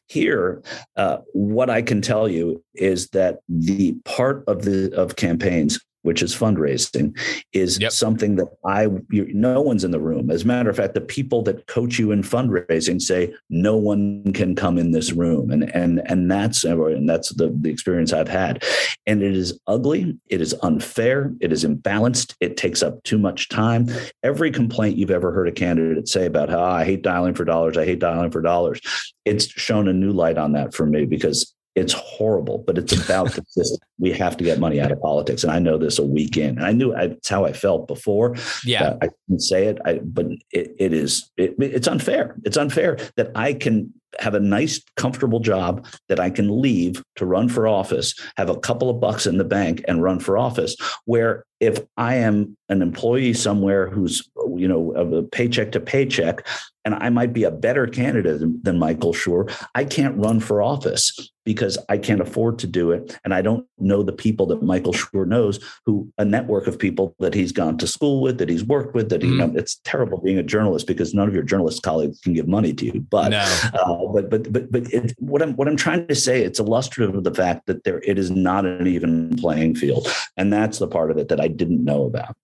Here uh, what i can tell you is that the part of the of campaigns which is fundraising, is Yep. something that I you, no one's in the room. As a matter of fact, the people that coach you in fundraising say no one can come in this room, and and and that's and that's the the experience I've had, and it is ugly. It is unfair. It is imbalanced. It takes up too much time. Every complaint you've ever heard a candidate say about how ah, I hate dialing for dollars, I hate dialing for dollars, it's shown a new light on that for me because it's horrible, but it's about the system. We have to get money out of politics. And I know this a week in. And I knew I, it's how I felt before. Yeah. Uh, I can say it, I, but it, it is it, it's unfair. It's unfair that I can have a nice, comfortable job that I can leave to run for office, have a couple of bucks in the bank, and run for office. Where if I am an employee somewhere who's you know of a paycheck to paycheck, and I might be a better candidate than, Michael Shure, I can't run for office because I can't afford to do it, and I don't know the people that Michael Shure knows, who a network of people that he's gone to school with, that he's worked with, that he, you know, it's terrible being a journalist because none of your journalist colleagues can give money to you, but. No. Uh, but but but but it, what I'm what I'm trying to say, it's illustrative of the fact that there it is not an even playing field, and that's the part of it that I didn't know about.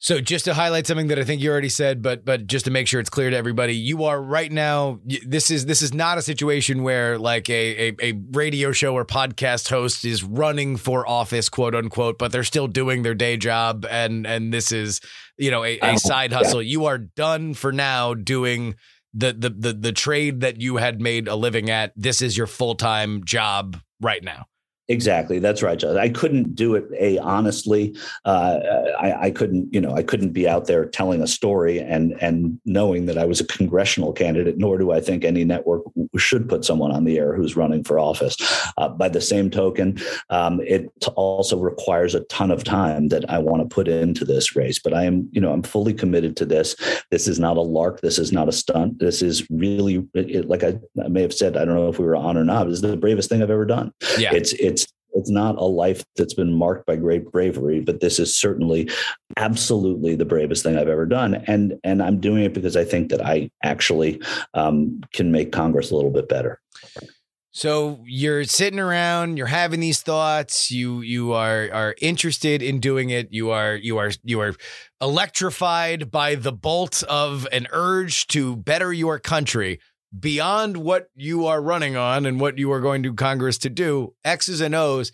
So just to highlight something that I think you already said, but but just to make sure it's clear to everybody, you are right now. This is this is not a situation where like a, a a radio show or podcast host is running for office, quote unquote, but they're still doing their day job, and and this is you know a, a Oh, side yeah. hustle. You are done for now doing the the the the trade that you had made a living at. This is your full time job right now. Exactly, that's right, Josh. I couldn't do it. A honestly, uh, I, I couldn't. You know, I couldn't be out there telling a story and and knowing that I was a congressional candidate. Nor do I think any network should put someone on the air who's running for office. Uh, by the same token, um, it also requires a ton of time that I want to put into this race. But I am, you know, I'm fully committed to this. This is not a lark. This is not a stunt. This is really, it, like I, I, may have said, I don't know if we were on or not. This is the bravest thing I've ever done. Yeah. It's it's it's not a life that's been marked by great bravery, but this is certainly absolutely the bravest thing I've ever done. And and I'm doing it because I think that I actually um, can make Congress a little bit better. So you're sitting around, you're having these thoughts, you you are are interested in doing it, you are you are you are electrified by the bolt of an urge to better your country beyond what you are running on and what you are going to Congress to do, X's and O's.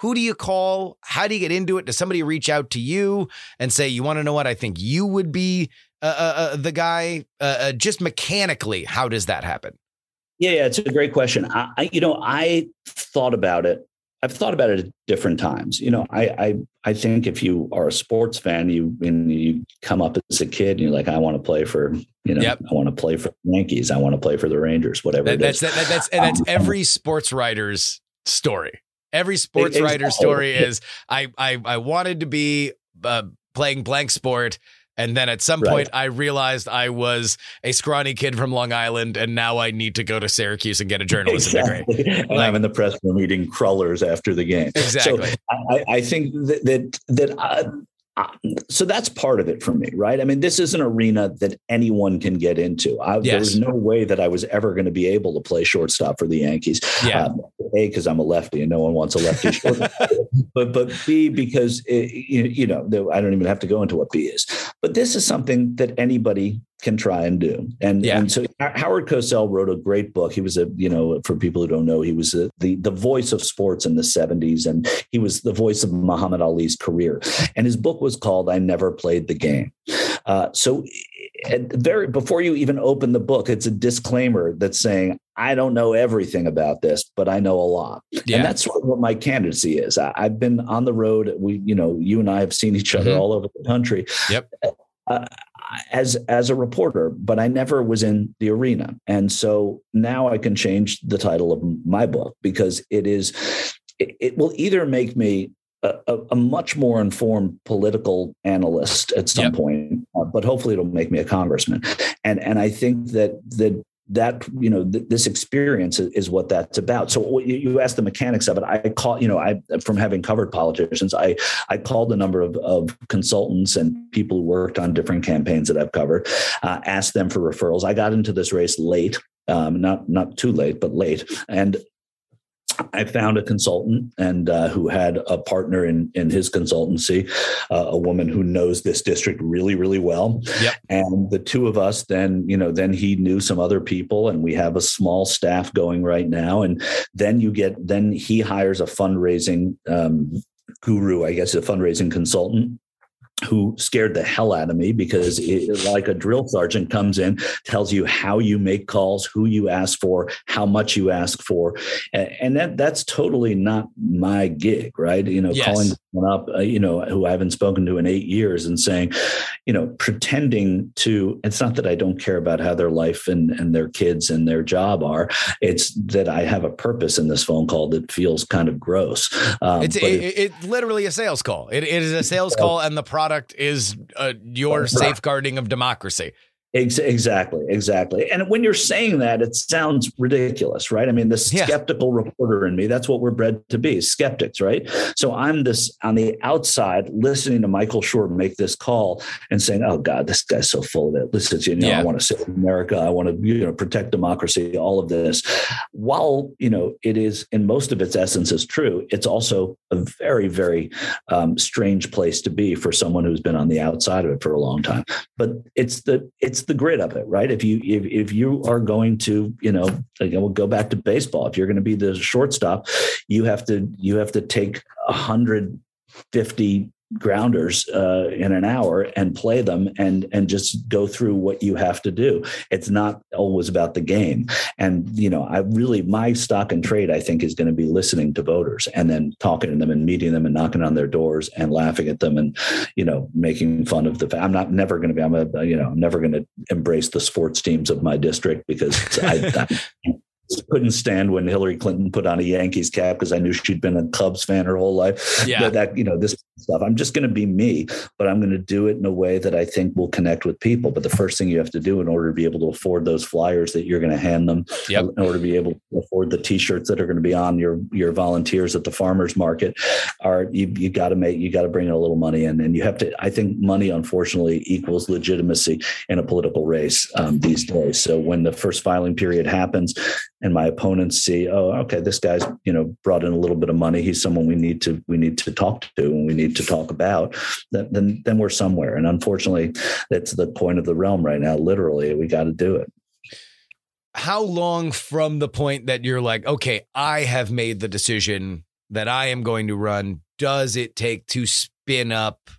Who do you call? How do you get into it? Does somebody reach out to you and say, "You want to know what I think you would be uh, uh, uh the guy"? Uh, uh, just mechanically, how does that happen? Yeah, yeah, it's a great question. I, I, you know, I thought about it. I've thought about it at different times. You know, I, I, I think if you are a sports fan, you when you come up as a kid and you're like, I want to play for, you know, yep. I want to play for the Yankees, I want to play for the Rangers, whatever. That, that's that, that's and that's um, every sports writer's story. Every sports exactly. writer's story is I I I wanted to be uh, playing blank sport and then at some right. point, I realized I was a scrawny kid from Long Island, and now I need to go to Syracuse and get a journalism exactly. degree. *laughs* and like, I'm in the press room eating crullers after the game. Exactly. So I, I think that that, that uh, so that's part of it for me, right? I mean, this is an arena that anyone can get into. I, yes. There was no way that I was ever going to be able to play shortstop for the Yankees. Yeah. Um, a, because I'm a lefty and no one wants a lefty *laughs* but but B, because it, you, you know, I don't even have to go into what B is. But this is something that anybody can try and do. And, yeah. and so Howard Cosell wrote a great book. He was a, you know, for people who don't know, he was a, the, the voice of sports in the 70s and he was the voice of Muhammad Ali's career. And his book was called I Never Played the Game. Uh, so very before you even open the book, it's a disclaimer that's saying, I don't know everything about this, but I know a lot. Yeah. And that's sort of what my candidacy is. I, have been on the road. We, you know, you and I have seen each other mm-hmm. all over the country. Yep. Uh, as as a reporter, but I never was in the arena. And so now I can change the title of my book because it is it, it will either make me a, a, much more informed political analyst at some yep. point, uh, but hopefully it'll make me a congressman. And and I think that that that you know th- this experience is, what that's about. So you, you asked the mechanics of it. I call you know i from having covered politicians i i called a number of, of consultants and people who worked on different campaigns that i've covered uh, asked them for referrals. I got into this race late um, not not too late, but late. And I found a consultant and uh, who had a partner in in his consultancy, uh, a woman who knows this district really really well. Yep. And the two of us then, you know, then he knew some other people, and we have a small staff going right now. And then you get then he hires a fundraising um, guru, I guess, a fundraising consultant who scared the hell out of me because it, like a drill sergeant comes in tells you how you make calls who you ask for how much you ask for. And that that's totally not my gig right? You know yes. calling someone up uh, you know who i haven't spoken to in eight years and saying you know pretending to it's not that i don't care about how their life and and their kids and their job are. It's that i have a purpose in this phone call that feels kind of gross. Um, it's it, it, literally a sales call. It, it is a *laughs* sales call and the product product is uh, your safeguarding of democracy. Exactly, exactly. And when you're saying that, it sounds ridiculous, right? I mean, the skeptical yeah. reporter in me, that's what we're bred to be skeptics, right? So I'm this on the outside listening to Michael Shure make this call and saying, oh God, this guy's so full of it. Listen, you know, yeah. I want to save America. I want to, you know, protect democracy, all of this. While, you know, it is in most of its essence is true, it's also a very, very um, strange place to be for someone who's been on the outside of it for a long time. But it's the, it's the grit of it, right? If you if, if you are going to, you know, again, we'll go back to baseball. If you're going to be the shortstop, you have to you have to take 150 grounders uh, in an hour and play them and and just go through what you have to do. It's not always about the game. And you know i really my stock and trade i think is going to be listening to voters and then talking to them and meeting them and knocking on their doors and laughing at them and you know making fun of the i'm not never going to be i'm a you know i'm never going to embrace the sports teams of my district because I, I *laughs* couldn't stand when Hillary Clinton put on a Yankees cap because I knew she'd been a Cubs fan her whole life. Yeah. That, that you know this stuff. I'm just going to be me, but I'm going to do it in a way that I think will connect with people. But the first thing you have to do in order to be able to afford those flyers that you're going to hand them, Yep. in order to be able to afford the T-shirts that are going to be on your your volunteers at the farmers market, are you you got to make you got to bring in a little money in, and you have to. I think money, unfortunately, equals legitimacy in a political race um, these days. So when the first filing period happens, and my opponents see, oh, okay, this guy's you know brought in a little bit of money. He's someone we need to we need to talk to and we need to talk about. Then then, we're somewhere. And unfortunately, that's the point of the realm right now. Literally, we got to do it. How long from the point that you're like, okay, I have made the decision that I am going to run, does it take to spin up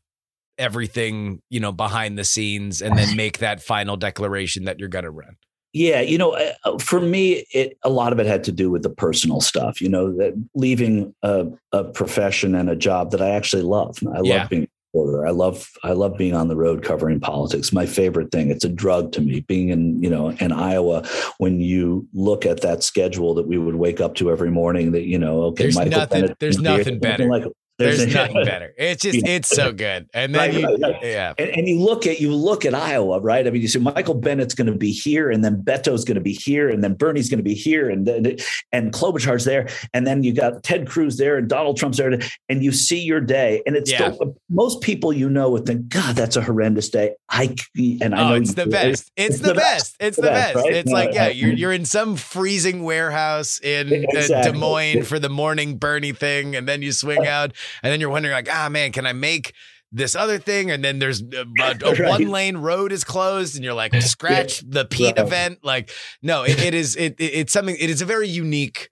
everything, you know, behind the scenes and then make that final declaration that you're going to run? Yeah, you know, uh, for me, it a lot of it had to do with the personal stuff. You know, that leaving a, a profession and a job that I actually love. I Yeah. love being a reporter. I love I love being on the road covering politics. My favorite thing. It's a drug to me. Being in you know in Iowa, when you look at that schedule that we would wake up to every morning, that you know, okay, There's Michael nothing- Bennet's there's nothing better. Like, There's nothing better. It's just, Yeah. *laughs* it's so good. And then Right, you, right, right. yeah. And, and you look at you look at Iowa, right? I mean, you see Michael Bennet's going to be here, and then Beto's going to be here, and then Bernie's going to be here, and then and Klobuchar's there, and then you got Ted Cruz there, and Donald Trump's there, and you see your day, and it's Yeah. still, most people you know would think, God, that's a horrendous day. I and I Oh, know it's the best. It's, the, best. It's the best. It's No, like, yeah, you're you're in some freezing warehouse in *laughs* uh, Exactly. Des Moines for the morning Bernie thing, and then you swing *laughs* out, and then you're wondering, like, ah, man, can I make this other thing? And then there's a, a, a *laughs* Right. one lane road is closed, and you're like, *laughs* scratch the Pete Right. event. Like, no, it, it is it, it- it's something. It is a very unique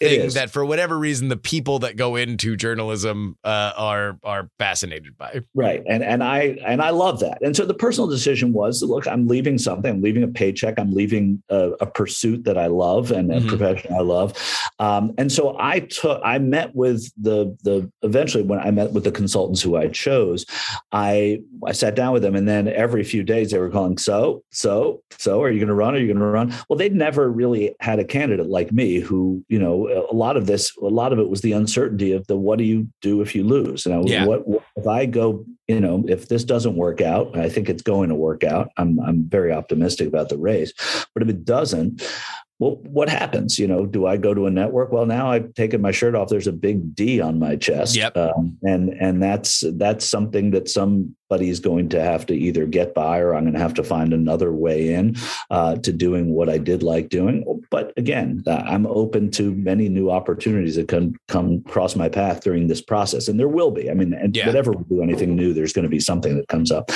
thing that for whatever reason the people that go into journalism uh, are are fascinated by. Right. And and I and I love that. And so the personal decision was look, I'm leaving something. I'm leaving a paycheck. I'm leaving a, a pursuit that I love and a Mhm. profession I love. Um, and so I took I met with the the eventually when I met with the consultants who I chose, I I sat down with them and then every few days they were calling, so, so, so are you gonna run? Are you gonna run? Well, they'd never really had a candidate like me who, you know, a lot of this, a lot of it was the uncertainty of the what do you do if you lose? And I, Yeah. what, what if I go, you know, if this doesn't work out, I think it's going to work out. I'm I'm very optimistic about the race. But if it doesn't, well, what happens? You know, do I go to a network? Well, now I've taken my shirt off. There's a big D on my chest, Yep. um, and and that's that's something that somebody's going to have to either get by, or I'm going to have to find another way in uh, to doing what I did like doing. But again, uh, I'm open to many new opportunities that can come across my path during this process, and there will be. I mean, and Yeah. whatever we do anything new, there's going to be something that comes up.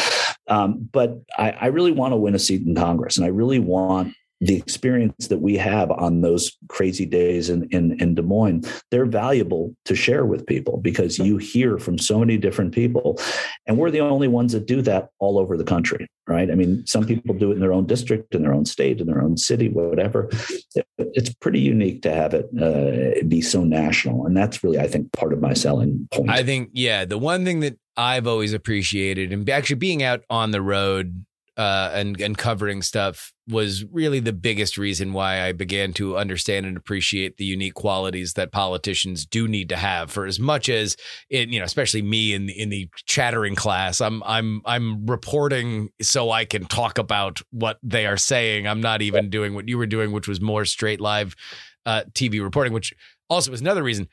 Um, but I, I really want to win a seat in Congress, and I really want the experience that we have on those crazy days in, in, in Des Moines, they're valuable to share with people because you hear from so many different people. And we're the only ones that do that all over the country, right? I mean, some people do it in their own district, in their own state, in their own city, whatever. It's pretty unique to have it uh, be so national. And that's really, I think, part of my selling point. I think, yeah, the one thing that I've always appreciated and actually being out on the road uh, and and covering stuff was really the biggest reason why I began to understand and appreciate the unique qualities that politicians do need to have. For as much as it, you know, especially me in the, in the chattering class, I'm I'm I'm reporting so I can talk about what they are saying. I'm not even doing what you were doing, which was more straight live uh, TV reporting, which also was another reason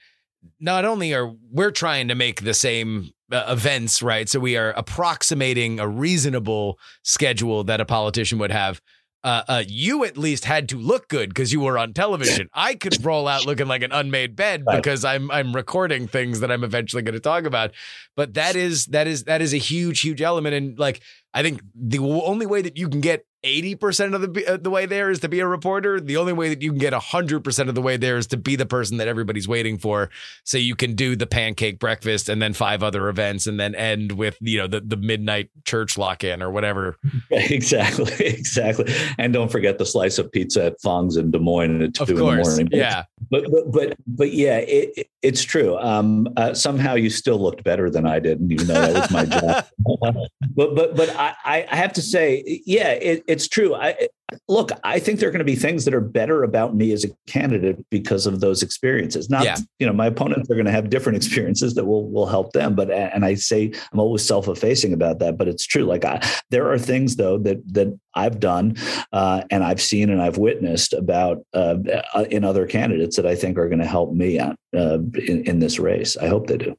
not only are we're trying to make the same uh, events right so we are approximating a reasonable schedule that a politician would have uh, uh, you at least had to look good because you were on television. *laughs* I could roll out looking like an unmade bed because I'm I'm recording things that I'm eventually going to talk about. But that is that is that is a huge huge element, and like I think the only way that you can get 80% of the uh, the way there is to be a reporter. The only way that you can get 100% of the way there is to be the person that everybody's waiting for. So you can do the pancake breakfast and then five other events and then end with, you know, the, the midnight church lock in or whatever. *laughs* exactly, *laughs* exactly. And don't forget the slice of pizza at Fong's in Des Moines at two Of in the morning. Yeah. but but but, but yeah, it, it- it's true. Um, uh, somehow you still looked better than I did, even though that was my job. *laughs* but but but I I have to say, yeah, it, it's true. I look. I think there are going to be things that are better about me as a candidate because of those experiences. Not, Yeah. you know, my opponents are going to have different *laughs* experiences that will will help them. But and I say I'm always self effacing about that. But it's true. Like I, there are things though that that I've done uh, and I've seen and I've witnessed about uh, in other candidates that I think are going to help me out uh, in, in this race. I hope they do.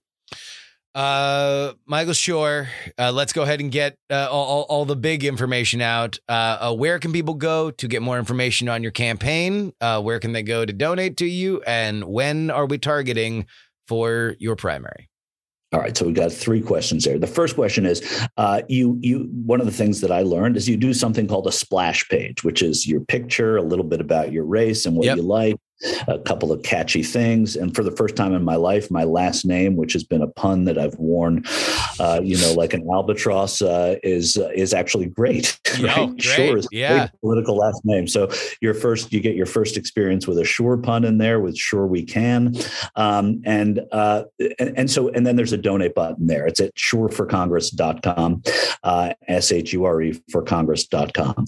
Uh, Michael Shure, uh, let's go ahead and get uh, all, all, the big information out. Uh, uh, where can people go to get more information on your campaign? Uh, where can they go to donate to you? And when are we targeting for your primary? All right, so we've got three questions there. The first question is, uh, you you one of the things that I learned is you do something called a splash page, which is your picture, a little bit about your race and what Yep. you like, a couple of catchy things, and for the first time in my life, my last name, which has been a pun that I've worn, uh, you know, like an albatross, uh, is uh, is actually great. *laughs* Oh, great. Sure is a Yeah. great political last name. So your first, you get your first experience with a sure pun in there with sure we can. Um, and, uh, and, and so, and then there's a donate button there. It's at shureforcongress.com, uh, S-H-U-R-E for congress.com.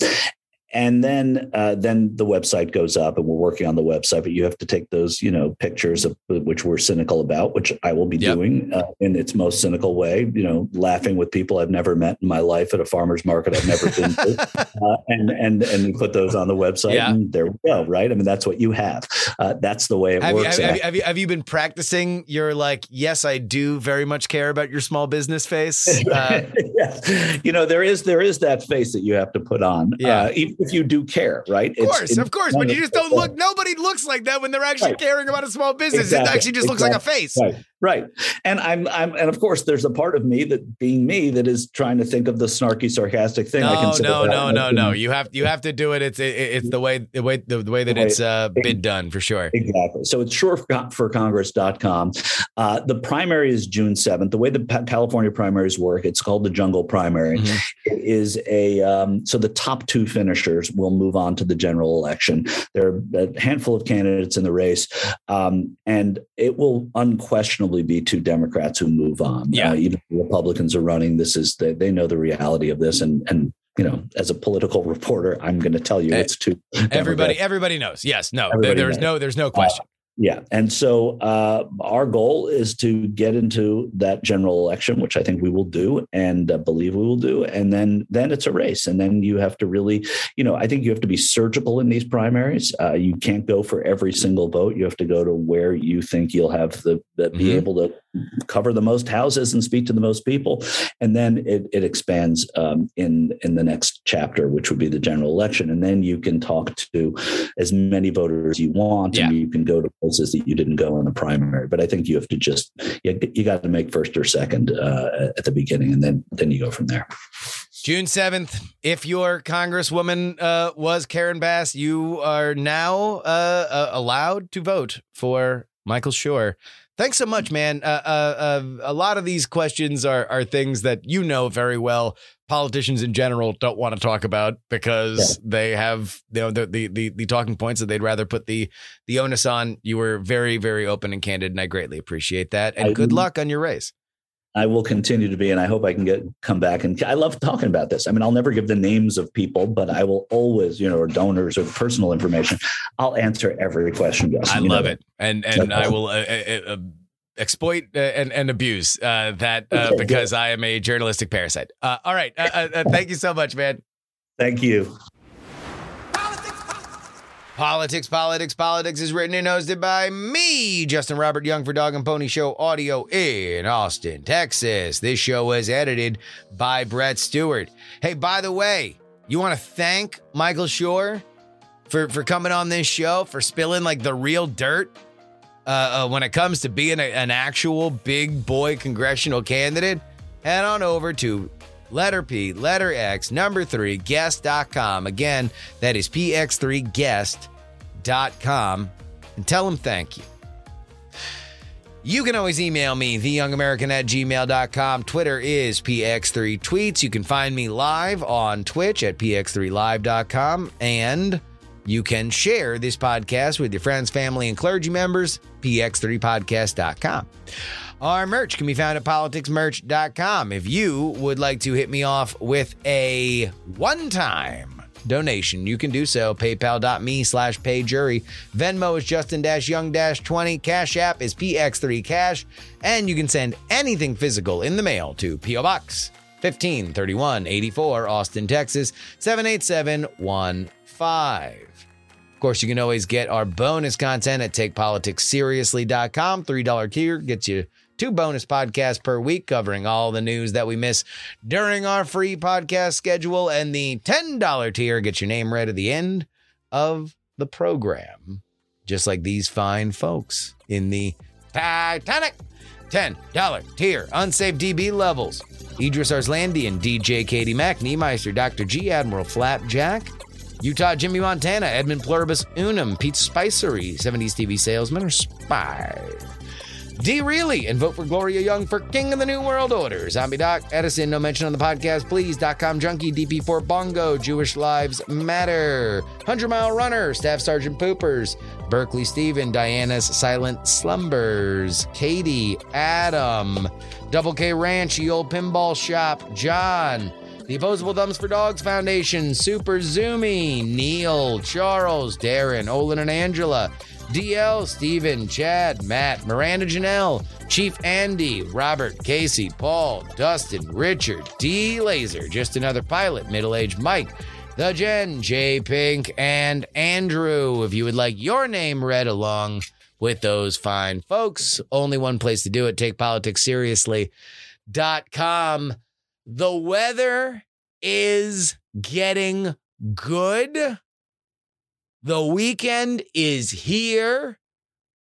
And then, uh, then the website goes up, and we're working on the website. But you have to take those, you know, pictures of which we're cynical about, which I will be Yep. doing uh, in its most cynical way. You know, laughing with people I've never met in my life at a farmer's market I've never been to, *laughs* uh, and and and you put those on the website, Yeah. and there we go. Right? I mean, that's what you have. Uh, that's the way it Have works. have, have you, have, you, have you been practicing your like, yes, I do very much care about your small business face? *laughs* Uh, yeah. You know, there is there is that face that you have to put on. Yeah. Uh, even if you do care, right? Of course, of course, but you just don't look. Nobody looks like that when they're actually Right. caring about a small business. Exactly, It actually just looks like a face. Right, right. And I'm, I'm, and of course, there's a part of me that, being me, that is trying to think of the snarky, sarcastic thing. I No, can say no, no, no, no. You have you have to do it. It's it, it's the way the way the, way that it's uh, been done for sure. Exactly. So it's shureforcongress.com. Uh, the primary is June 7th. The way the California primaries work, it's called the Jungle Primary. Mhm. It is a, um, so the top two finishers will move on to the general election. There are a handful of candidates in the race, um, and it will unquestionably be two Democrats who move on. Yeah. Uh, even if Republicans are running. This is, they, they know the reality of this. And, and, you know, as a political *laughs* reporter, I'm going to tell you Eh, it's two. Everybody Democrats. everybody knows. Yes, no. Everybody there's knows. no there's no question. Yeah. And so uh, our goal is to get into that general election, which I think we will do and uh, believe we will do. And then then it's a race. And then you have to really, you know, I think you have to be surgical in these primaries. Uh, you can't go for every single vote. You have to go to where you think you'll have the, the be Mhm. able to cover the most houses and speak to the most people. And then it, it expands um, in in the next chapter, which would be the general election. And then you can talk to as many voters as you want, and you can go to places that you didn't go in the primary. But I think you have to just you, you got to make first or second uh, at the beginning, and then then you go from there. June 7th, if your congresswoman uh, was Karen Bass, you are now uh, uh, allowed to vote for Michael Shure. Thanks so much, man. Uh, uh, uh, a lot of these questions are are things that you know very well. Politicians in general don't want to talk about because they have you know the, the the the talking points that they'd rather put the the onus on. You were very very open and candid, and I greatly appreciate that. And I- good luck on your race. I will continue to be, and I hope I can get come back. And I love talking about this. I mean, I'll never give the names of people, but I will always, you know, or donors or personal information. I'll answer every question. Justin. I You know love it, and and I will uh, uh, uh, exploit uh, and and abuse uh, that uh, Okay, because I am a journalistic parasite. Uh, all right, uh, uh, uh, thank you so much, man. Thank you. Politics, politics, politics is written and hosted by me, Justin Robert Young for Dog and Pony Show Audio in Austin, Texas. This show was edited by Brett Stewart. Hey, by the way, you want to thank Michael Shure for for coming on this show for spilling like the real dirt uh, uh, when it comes to being a, an actual big boy congressional candidate? Head on over to letter P, letter X, number three, guest.com. Again, that is px3guest.com and tell them thank you. You can always email me, theyoungamerican at gmail.com. Twitter is px3tweets. You can find me live on Twitch at px3live.com. And you can share this podcast with your friends, family, and clergy members, px3podcast.com. Our merch can be found at politicsmerch.com. If you would like to hit me off with a one time donation, you can do so. PayPal.me slash payjury. Venmo is Justin Young 20. Cash App is PX3 Cash. And you can send anything physical in the mail to P.O. Box 153184, Austin, Texas 78715. Of course, you can always get our bonus content at takepoliticsseriously.com. $3 tier gets you two bonus podcasts per week covering all the news that we miss during our free podcast schedule. And the $10 tier gets your name read at the end of the program, just like these fine folks in the Titanic. $10 tier, unsafe DB levels. Idris Arslandian, DJ Katie Mack, Niemeister, Dr. G, Admiral Flapjack, Utah Jimmy Montana, Edmund Pluribus Unum, Pete Spicery, 70s TV salesman, or Spy. D. Reilly, and vote for Gloria Young for King of the New World Order. Zombie Doc, Edison, no mention on the podcast, please. .com Junkie, DP4 Bongo, Jewish Lives Matter. 100 Mile Runner, Staff Sergeant Poopers. Berkeley Steven, Diana's Silent Slumbers. Katie, Adam. Double K Ranch, Ye Old Pinball Shop. John. The Opposable Thumbs for Dogs Foundation, Super Zoomy, Neil, Charles, Darren, Olin and Angela, DL, Steven, Chad, Matt, Miranda Janelle, Chief Andy, Robert, Casey, Paul, Dustin, Richard, D Laser, Just Another Pilot, Middle Aged Mike, The Gen, J Pink, and Andrew. If you would like your name read along with those fine folks, only one place to do it, takepoliticsseriously.com. The weather is getting good. The weekend is here.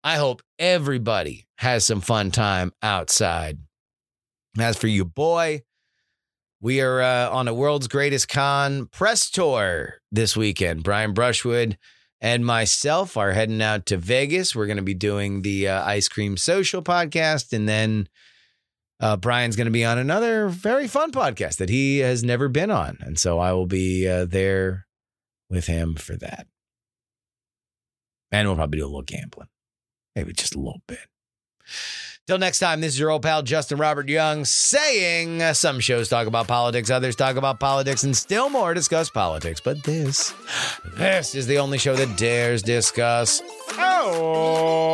I hope everybody has some fun time outside. As for you, boy, we are uh, on a world's greatest con press tour this weekend. Brian Brushwood and myself are heading out to Vegas. We're going to be doing the uh, Ice Cream Social podcast, and then uh, Brian's going to be on another very fun podcast that he has never been on. And so I will be uh, there with him for that. And we'll probably do a little gambling, maybe just a little bit. Till next time, this is your old pal Justin Robert Young saying uh, some shows talk about politics, others talk about politics, and still more discuss politics. But this, this is the only show that dares discuss. Oh,